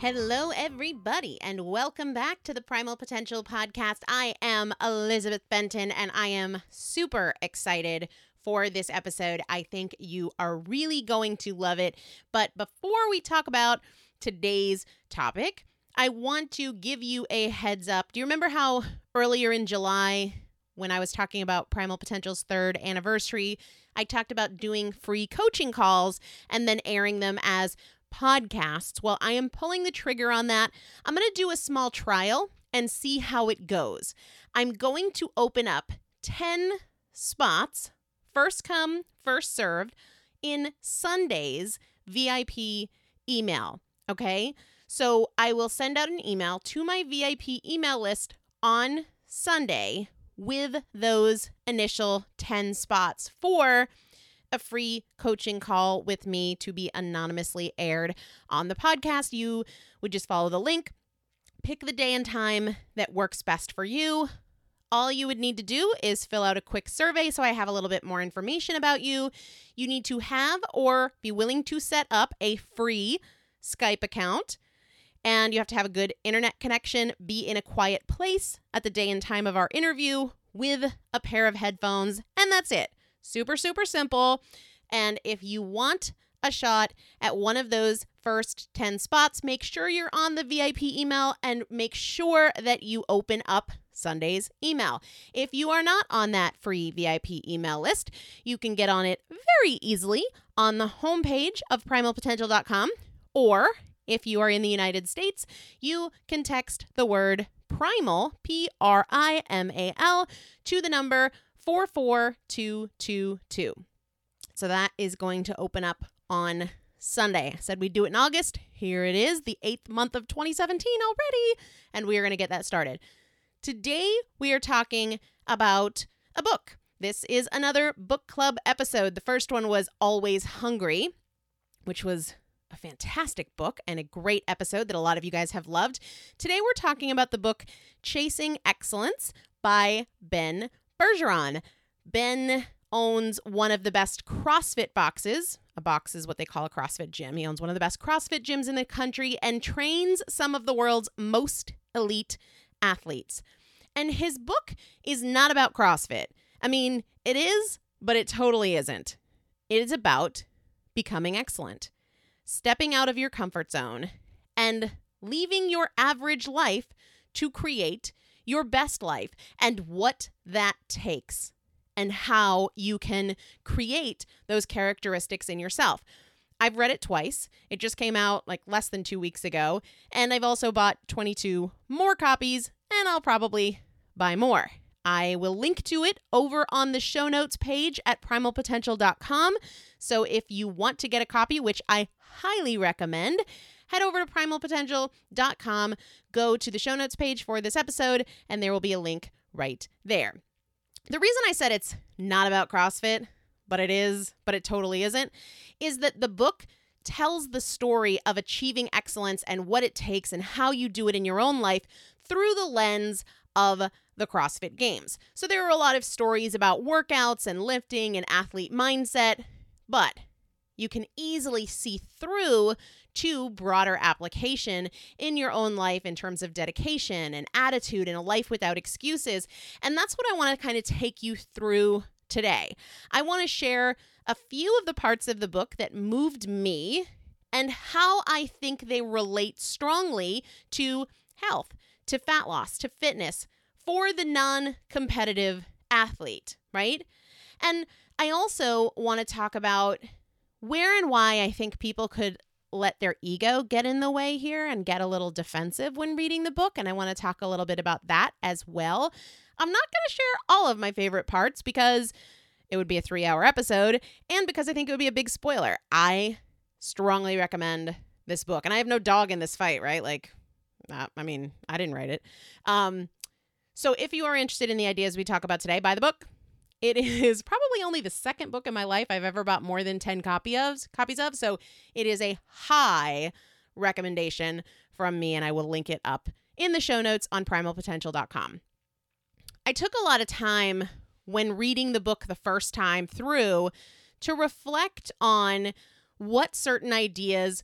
Hello, everybody, and welcome back to the Primal Potential Podcast. I am Elizabeth Benton, and I am super excited for this episode. I think you are really going to love it. But before we talk about today's topic, I want to give you a heads up. Do you remember how earlier in July, when I was talking about Primal Potential's third anniversary, I talked about doing free coaching calls and then airing them as podcasts? Well, I am pulling the trigger on that. I'm going to do a small trial and see how it goes. I'm going to open up 10 spots, first come, first served, in Sunday's VIP email. Okay. So I will send out an email to my VIP email list on Sunday with those initial 10 spots for a free coaching call with me to be anonymously aired on the podcast. You would just follow the link, pick the day and time that works best for you. All you would need to do is fill out a quick survey so I have a little bit more information about you. You need to have or be willing to set up a free Skype account and you have to have a good internet connection, be in a quiet place at the day and time of our interview with a pair of headphones, and that's it. Super, super simple. And if you want a shot at one of those first 10 spots, make sure you're on the VIP email and make sure that you open up Sunday's email. If you are not on that free VIP email list, you can get on it very easily on the homepage of primalpotential.com or if you are in the United States, you can text the word primal, P R I M A L, to the number 44222. So that is going to open up on Sunday. I said we'd do it in August. Here it is, the eighth month of 2017 already, and we are going to get that started. Today, we are talking about a book. This is another book club episode. The first one was Always Hungry, which was a fantastic book and a great episode that a lot of you guys have loved. Today we're talking about the book Chasing Excellence by Ben Bergeron. Ben owns one of the best CrossFit boxes. A box is what they call a CrossFit gym. He owns one of the best CrossFit gyms in the country and trains some of the world's most elite athletes. And his book is not about CrossFit. I mean, it is, but it totally isn't. It is about becoming excellent stepping out of your comfort zone and leaving your average life to create your best life and what that takes and how you can create those characteristics in yourself. I've read it twice. It just came out like less than two weeks ago. And I've also bought 22 more copies, and I'll probably buy more. I will link to it over on the show notes page at primalpotential.com. So if you want to get a copy, which I highly recommend, head over to primalpotential.com, go to the show notes page for this episode, and there will be a link right there. The reason I said it's not about CrossFit, but it is, but it totally isn't, is that the book tells the story of achieving excellence and what it takes and how you do it in your own life through the lens of the CrossFit Games. So there are a lot of stories about workouts and lifting and athlete mindset, but you can easily see through to broader application in your own life in terms of dedication and attitude and a life without excuses. And that's what I want to kind of take you through today. I want to share a few of the parts of the book that moved me and how I think they relate strongly to health, to fat loss, to fitness for the non competitive athlete, right? And I also want to talk about where and why I think people could let their ego get in the way here and get a little defensive when reading the book. And I want to talk a little bit about that as well. I'm not going to share all of my favorite parts because it would be a three hour episode and because I think it would be a big spoiler. I strongly recommend this book. And I have no dog in this fight, right? Like, uh, I mean, I didn't write it. Um, so if you are interested in the ideas we talk about today, buy the book. It is probably only the second book in my life I've ever bought more than 10 copy of, copies of. So it is a high recommendation from me, and I will link it up in the show notes on primalpotential.com. I took a lot of time when reading the book the first time through to reflect on what certain ideas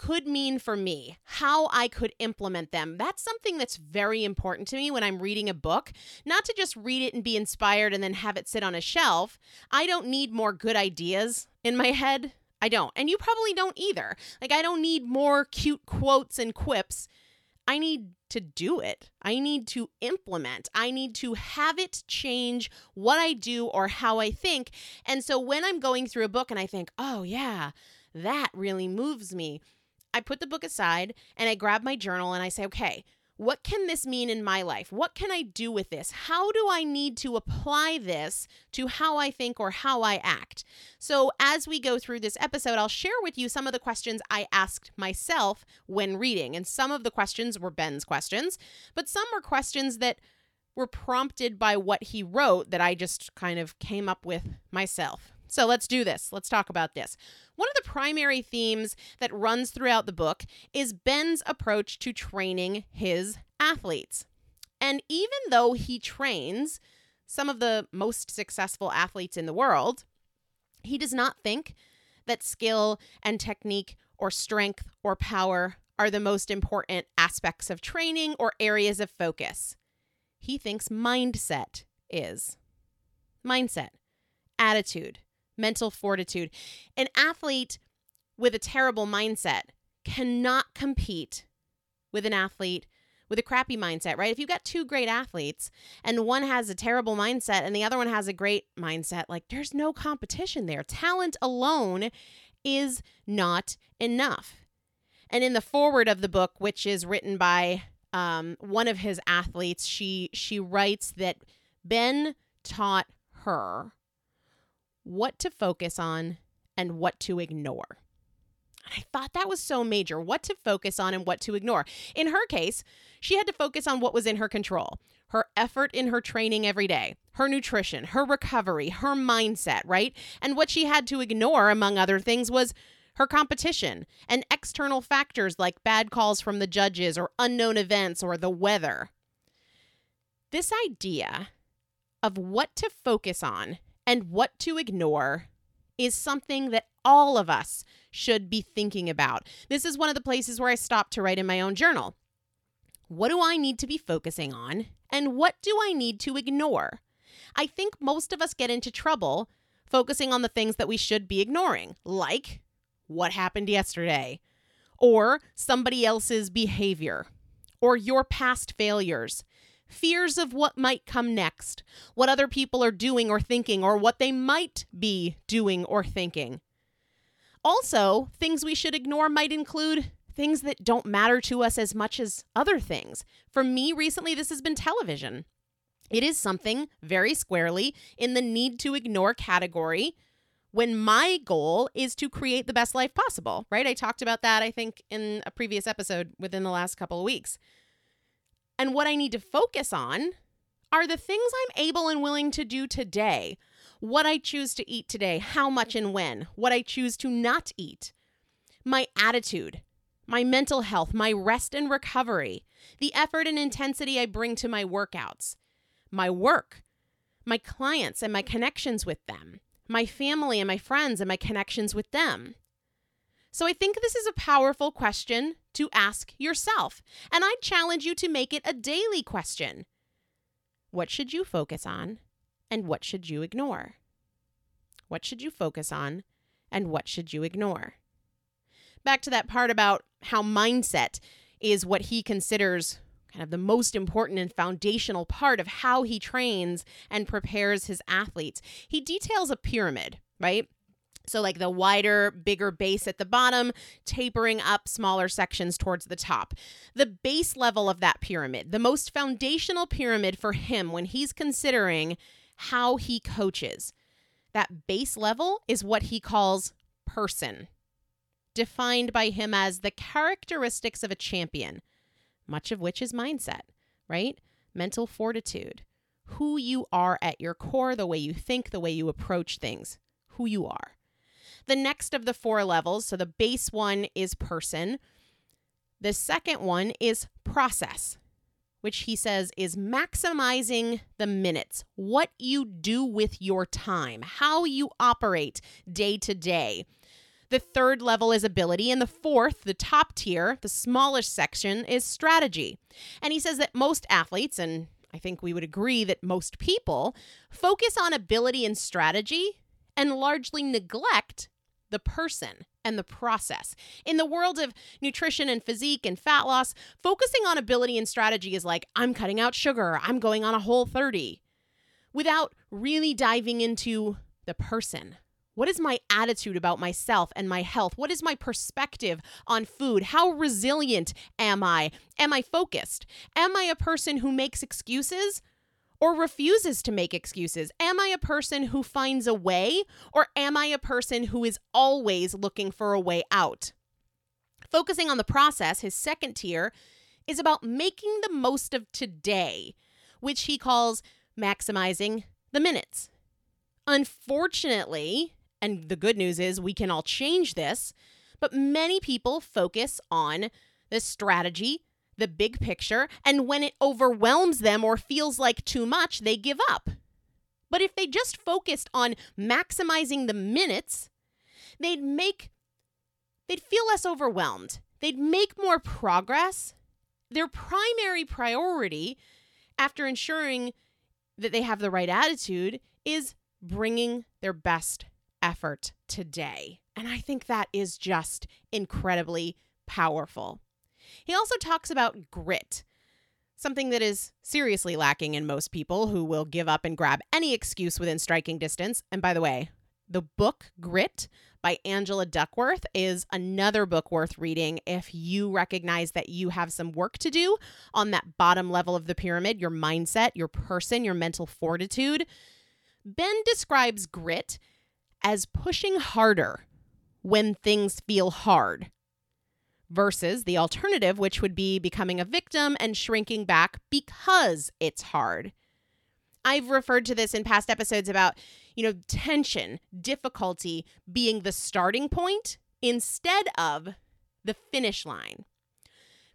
could mean for me, how I could implement them. That's something that's very important to me when I'm reading a book. Not to just read it and be inspired and then have it sit on a shelf. I don't need more good ideas in my head. I don't. And you probably don't either. Like, I don't need more cute quotes and quips. I need to do it. I need to implement. I need to have it change what I do or how I think. And so when I'm going through a book and I think, oh, yeah, that really moves me, I put the book aside and I grab my journal and I say, okay, what can this mean in my life? What can I do with this? How do I need to apply this to how I think or how I act? So, as we go through this episode, I'll share with you some of the questions I asked myself when reading. And some of the questions were Ben's questions, but some were questions that were prompted by what he wrote that I just kind of came up with myself. So let's do this. Let's talk about this. One of the primary themes that runs throughout the book is Ben's approach to training his athletes. And even though he trains some of the most successful athletes in the world, he does not think that skill and technique or strength or power are the most important aspects of training or areas of focus. He thinks mindset is. Mindset, attitude, mental fortitude. An athlete with a terrible mindset cannot compete with an athlete with a crappy mindset, right? If you've got two great athletes and one has a terrible mindset and the other one has a great mindset, like there's no competition there. Talent alone is not enough. And in the foreword of the book, which is written by um, one of his athletes, she she writes that Ben taught her what to focus on and what to ignore. I thought that was so major what to focus on and what to ignore. In her case, she had to focus on what was in her control her effort in her training every day, her nutrition, her recovery, her mindset, right? And what she had to ignore, among other things, was her competition and external factors like bad calls from the judges or unknown events or the weather. This idea of what to focus on and what to ignore is something that all of us should be thinking about. This is one of the places where I stopped to write in my own journal. What do I need to be focusing on? And what do I need to ignore? I think most of us get into trouble focusing on the things that we should be ignoring, like what happened yesterday, or somebody else's behavior, or your past failures, fears of what might come next, what other people are doing or thinking, or what they might be doing or thinking. Also, things we should ignore might include things that don't matter to us as much as other things. For me, recently, this has been television. It is something very squarely in the need to ignore category when my goal is to create the best life possible, right? I talked about that, I think, in a previous episode within the last couple of weeks. And what I need to focus on are the things I'm able and willing to do today. What I choose to eat today, how much and when, what I choose to not eat, my attitude, my mental health, my rest and recovery, the effort and intensity I bring to my workouts, my work, my clients and my connections with them, my family and my friends and my connections with them. So I think this is a powerful question to ask yourself. And I'd challenge you to make it a daily question. What should you focus on and what should you ignore? What should you focus on and what should you ignore? Back to that part about how mindset is what he considers kind of the most important and foundational part of how he trains and prepares his athletes. He details a pyramid, right? So, like the wider, bigger base at the bottom, tapering up smaller sections towards the top. The base level of that pyramid, the most foundational pyramid for him when he's considering how he coaches, that base level is what he calls person, defined by him as the characteristics of a champion, much of which is mindset, right? Mental fortitude, who you are at your core, the way you think, the way you approach things, who you are. The next of the four levels, so the base one is person. The second one is process, which he says is maximizing the minutes, what you do with your time, how you operate day to day. The third level is ability. And the fourth, the top tier, the smallest section, is strategy. And he says that most athletes, and I think we would agree that most people, focus on ability and strategy and largely neglect the person and the process. In the world of nutrition and physique and fat loss, focusing on ability and strategy is like, I'm cutting out sugar, I'm going on a whole 30, without really diving into the person. What is my attitude about myself and my health? What is my perspective on food? How resilient am I? Am I focused? Am I a person who makes excuses or refuses to make excuses? Am I a person who finds a way or am I a person who is always looking for a way out? Focusing on the process, his second tier, is about making the most of today, which he calls maximizing the minutes. Unfortunately, and the good news is we can all change this, but many people focus on the strategy, the big picture, and when it overwhelms them or feels like too much, they give up. But if they just focused on maximizing the minutes, they'd make they'd feel less overwhelmed. They'd make more progress. Their primary priority after ensuring that they have the right attitude is bringing their best effort today. And I think that is just incredibly powerful. He also talks about grit, something that is seriously lacking in most people who will give up and grab any excuse within striking distance. And by the way, the book Grit by Angela Duckworth is another book worth reading if you recognize that you have some work to do on that bottom level of the pyramid your mindset, your person, your mental fortitude. Ben describes grit as pushing harder when things feel hard versus the alternative, which would be becoming a victim and shrinking back because it's hard. I've referred to this in past episodes about, you know, tension, difficulty being the starting point instead of the finish line.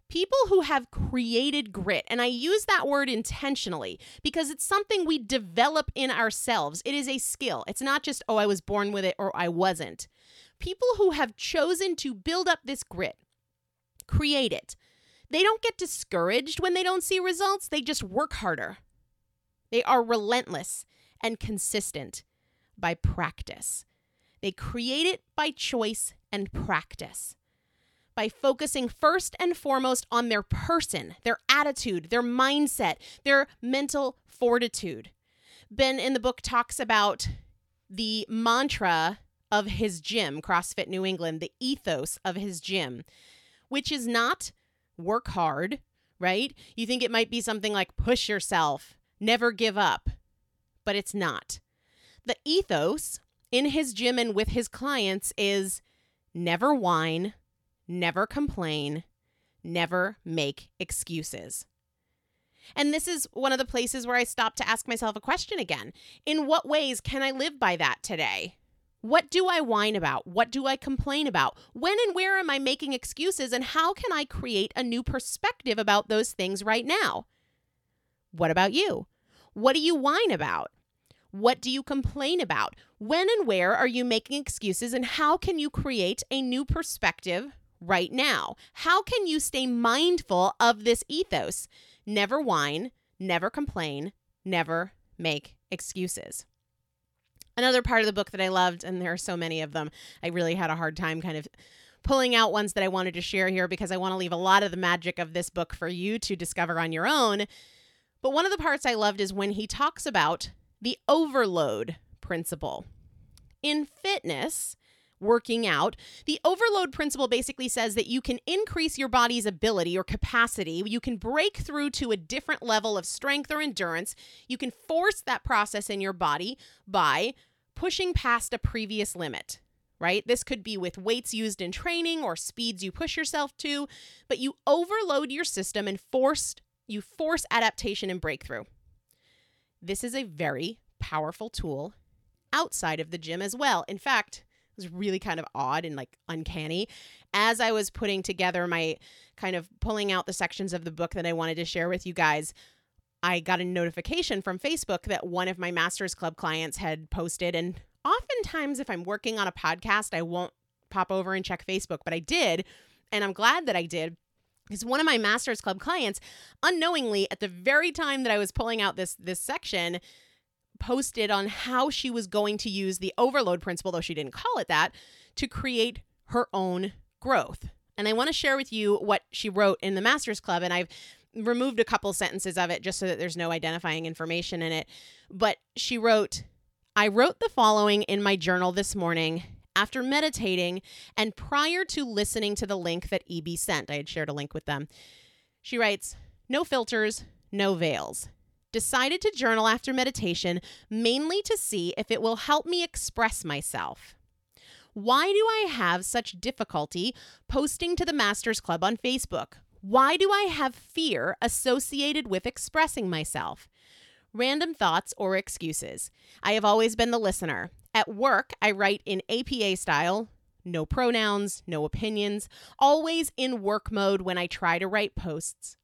People who have created grit, and I use that word intentionally because it's something we develop in ourselves. It is a skill. It's not just, oh, I was born with it or I wasn't. People who have chosen to build up this grit, create it, they don't get discouraged when they don't see results. They just work harder. They are relentless and consistent by practice. They create it by choice and practice by focusing first and foremost on their person, their attitude, their mindset, their mental fortitude. Ben in the book talks about the mantra of his gym, CrossFit New England, the ethos of his gym, which is not work hard, right? You think it might be something like push yourself, never give up, but it's not. The ethos in his gym and with his clients is never whine, never complain, never make excuses. And this is one of the places where I stop to ask myself a question again. In what ways can I live by that today? What do I whine about? What do I complain about? When and where am I making excuses? And how can I create a new perspective about those things right now? What about you? What do you whine about? What do you complain about? When and where are you making excuses? And how can you create a new perspective right now? How can you stay mindful of this ethos? Never whine, never complain, never make excuses. Another part of the book that I loved, and there are so many of them, I really had a hard time kind of pulling out ones that I wanted to share here because I want to leave a lot of the magic of this book for you to discover on your own. But one of the parts I loved is when he talks about the overload principle. In fitness, working out. The overload principle basically says that you can increase your body's ability or capacity. You can break through to a different level of strength or endurance. You can force that process in your body by pushing past a previous limit. Right? This could be with weights used in training or speeds you push yourself to, but you overload your system and forced you force adaptation and breakthrough. This is a very powerful tool outside of the gym as well. In fact, it was really kind of odd and like uncanny. As I was putting together my kind of pulling out the sections of the book that I wanted to share with you guys, I got a notification from Facebook that one of my Masters Club clients had posted. And oftentimes, if I'm working on a podcast, I won't pop over and check Facebook, but I did. And I'm glad that I did because one of my Masters Club clients, unknowingly, at the very time that I was pulling out this this section, posted on how she was going to use the overload principle, though she didn't call it that, to create her own growth. And I want to share with you what she wrote in the Masters Club, and I've removed a couple sentences of it just so that there's no identifying information in it. But she wrote, I wrote the following in my journal this morning after meditating and prior to listening to the link that EB sent. I had shared a link with them. She writes, No filters, no veils. Decided to journal after meditation mainly to see if it will help me express myself. Why do I have such difficulty posting to the Masters Club on Facebook? Why do I have fear associated with expressing myself? Random thoughts or excuses. I have always been the listener. At work, I write in APA style, no pronouns, no opinions, always in work mode when I try to write posts.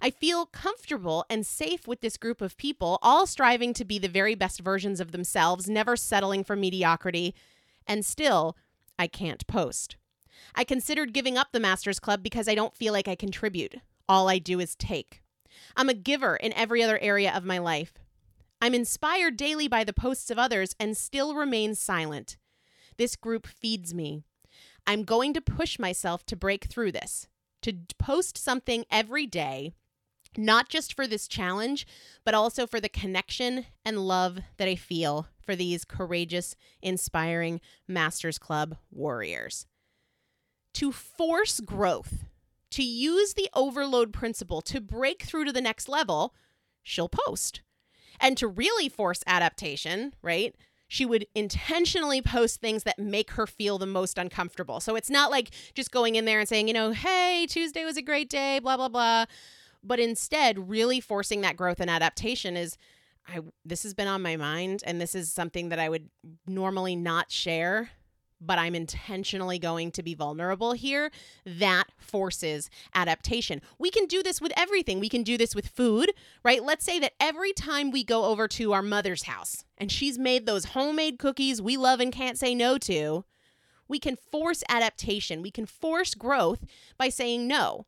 I feel comfortable and safe with this group of people, all striving to be the very best versions of themselves, never settling for mediocrity, and still, I can't post. I considered giving up the Masters Club because I don't feel like I contribute. All I do is take. I'm a giver in every other area of my life. I'm inspired daily by the posts of others and still remain silent. This group feeds me. I'm going to push myself to break through this, to post something every day, not just for this challenge, but also for the connection and love that I feel for these courageous, inspiring Masters Club warriors to force growth, to use the overload principle to break through to the next level, she'll post. And to really force adaptation, right? She would intentionally post things that make her feel the most uncomfortable. So it's not like just going in there and saying, you know, hey, Tuesday was a great day, blah, blah, blah. But instead, really forcing that growth and adaptation is I this has been on my mind and this is something that I would normally not share but I'm intentionally going to be vulnerable here, that forces adaptation. We can do this with everything. We can do this with food, right? Let's say that every time we go over to our mother's house and she's made those homemade cookies we love and can't say no to, we can force adaptation. We can force growth by saying no.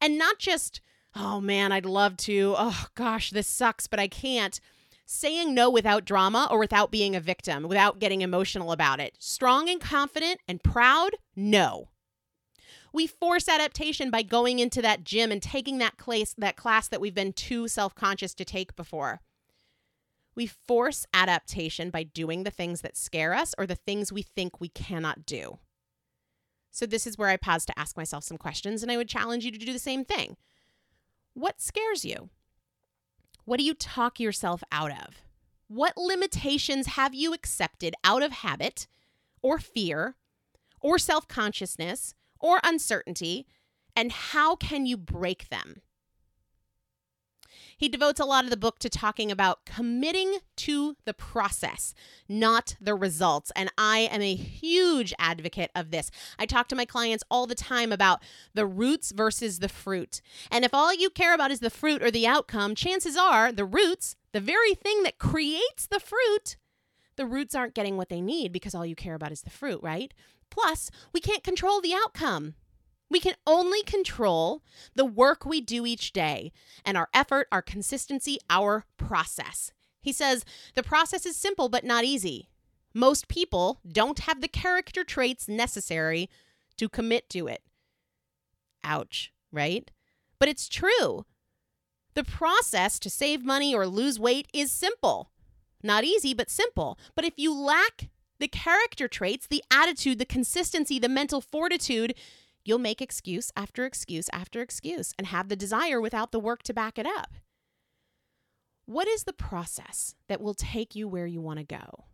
And not just, oh man, I'd love to. Oh gosh, this sucks, but I can't saying no without drama or without being a victim, without getting emotional about it. Strong and confident and proud? No. We force adaptation by going into that gym and taking that class that class that we've been too self-conscious to take before. We force adaptation by doing the things that scare us or the things we think we cannot do. So this is where I pause to ask myself some questions and I would challenge you to do the same thing. What scares you? What do you talk yourself out of? What limitations have you accepted out of habit or fear or self consciousness or uncertainty? And how can you break them? He devotes a lot of the book to talking about committing to the process, not the results. And I am a huge advocate of this. I talk to my clients all the time about the roots versus the fruit. And if all you care about is the fruit or the outcome, chances are the roots, the very thing that creates the fruit, the roots aren't getting what they need because all you care about is the fruit, right? Plus, we can't control the outcome. We can only control the work we do each day and our effort, our consistency, our process. He says the process is simple but not easy. Most people don't have the character traits necessary to commit to it. Ouch, right? But it's true. The process to save money or lose weight is simple. Not easy, but simple. But if you lack the character traits, the attitude, the consistency, the mental fortitude, You'll make excuse after excuse after excuse and have the desire without the work to back it up. What is the process that will take you where you want to go?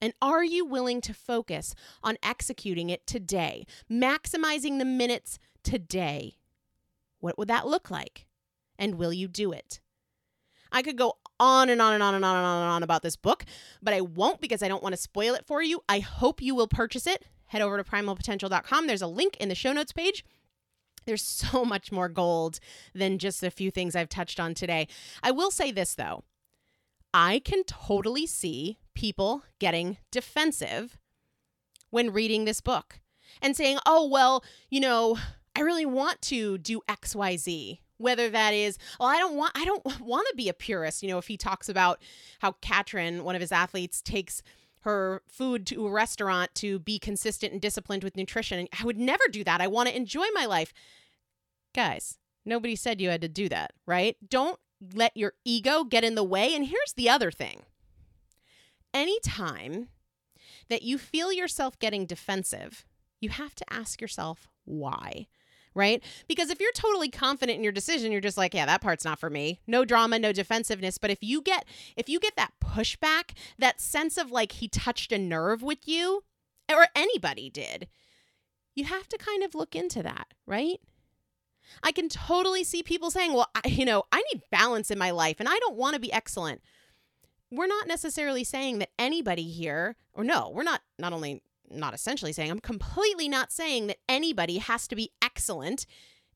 And are you willing to focus on executing it today, maximizing the minutes today? What would that look like? And will you do it? I could go on and on and on and on and on and on about this book, but I won't because I don't want to spoil it for you. I hope you will purchase it head over to primalpotential.com. There's a link in the show notes page. There's so much more gold than just a few things I've touched on today. I will say this though I can totally see people getting defensive when reading this book. and saying, oh, well, you know, I really want to do XYZ. Whether that is, well, I don't want, I don't want to be a purist. You know, if he talks about how Katrin, one of his athletes, takes her food to a restaurant to be consistent and disciplined with nutrition. And I would never do that. I want to enjoy my life. Guys, nobody said you had to do that, right? Don't let your ego get in the way. And here's the other thing anytime that you feel yourself getting defensive, you have to ask yourself why right? Because if you're totally confident in your decision, you're just like, yeah, that part's not for me. No drama, no defensiveness, but if you get if you get that pushback, that sense of like he touched a nerve with you or anybody did, you have to kind of look into that, right? I can totally see people saying, well, I, you know, I need balance in my life and I don't want to be excellent. We're not necessarily saying that anybody here, or no, we're not not only not essentially saying, I'm completely not saying that anybody has to be excellent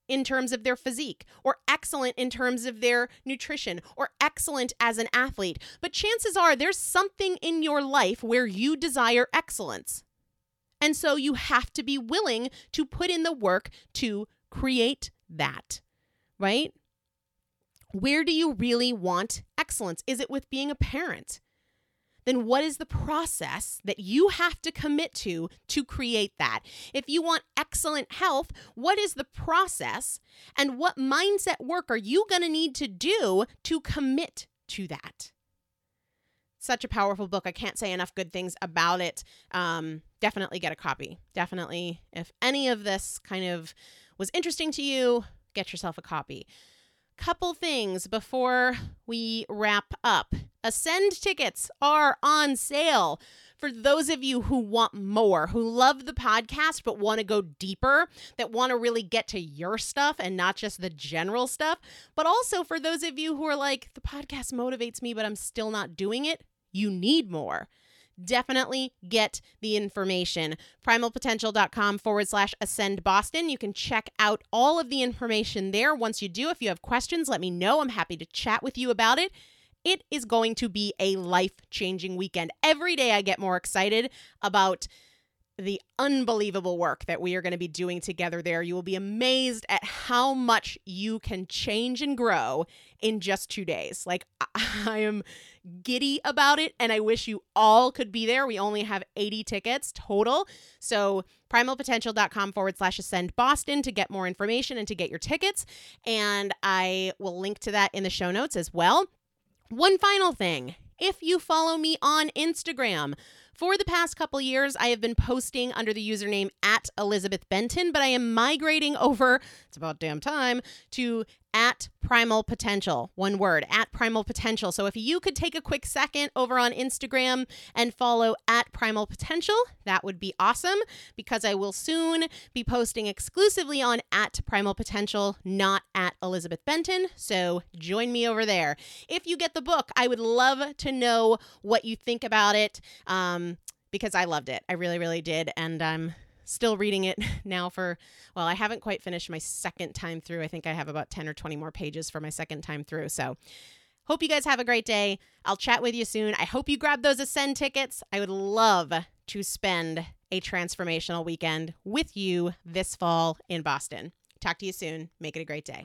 in terms of their physique or excellent in terms of their nutrition or excellent as an athlete. But chances are there's something in your life where you desire excellence. And so you have to be willing to put in the work to create that, right? Where do you really want excellence? Is it with being a parent? Then what is the process that you have to commit to to create that? If you want excellent health, what is the process and what mindset work are you going to need to do to commit to that? Such a powerful book. I can't say enough good things about it. Um, definitely get a copy. Definitely, if any of this kind of was interesting to you, get yourself a copy couple things before we wrap up. Ascend tickets are on sale. For those of you who want more, who love the podcast but want to go deeper, that want to really get to your stuff and not just the general stuff, but also for those of you who are like, the podcast motivates me, but I'm still not doing it, you need more definitely get the information. Primalpotential.com forward slash ascend Boston. You can check out all of the information there. Once you do, if you have questions, let me know. I'm happy to chat with you about it. It is going to be a life changing weekend. Every day I get more excited about the unbelievable work that we are going to be doing together there. You will be amazed at how much you can change and grow in just two days. Like, I am giddy about it, and I wish you all could be there. We only have 80 tickets total. So, primalpotential.com forward slash ascend Boston to get more information and to get your tickets. And I will link to that in the show notes as well. One final thing if you follow me on Instagram, for the past couple years, I have been posting under the username at Elizabeth Benton, but I am migrating over, it's about damn time, to at Primal Potential. One word, at Primal Potential. So if you could take a quick second over on Instagram and follow at Primal Potential, that would be awesome because I will soon be posting exclusively on at Primal Potential, not at Elizabeth Benton. So join me over there. If you get the book, I would love to know what you think about it um, because I loved it. I really, really did. And I'm still reading it now for, well, I haven't quite finished my second time through. I think I have about 10 or 20 more pages for my second time through. So, hope you guys have a great day. I'll chat with you soon. I hope you grab those Ascend tickets. I would love to spend a transformational weekend with you this fall in Boston. Talk to you soon. Make it a great day.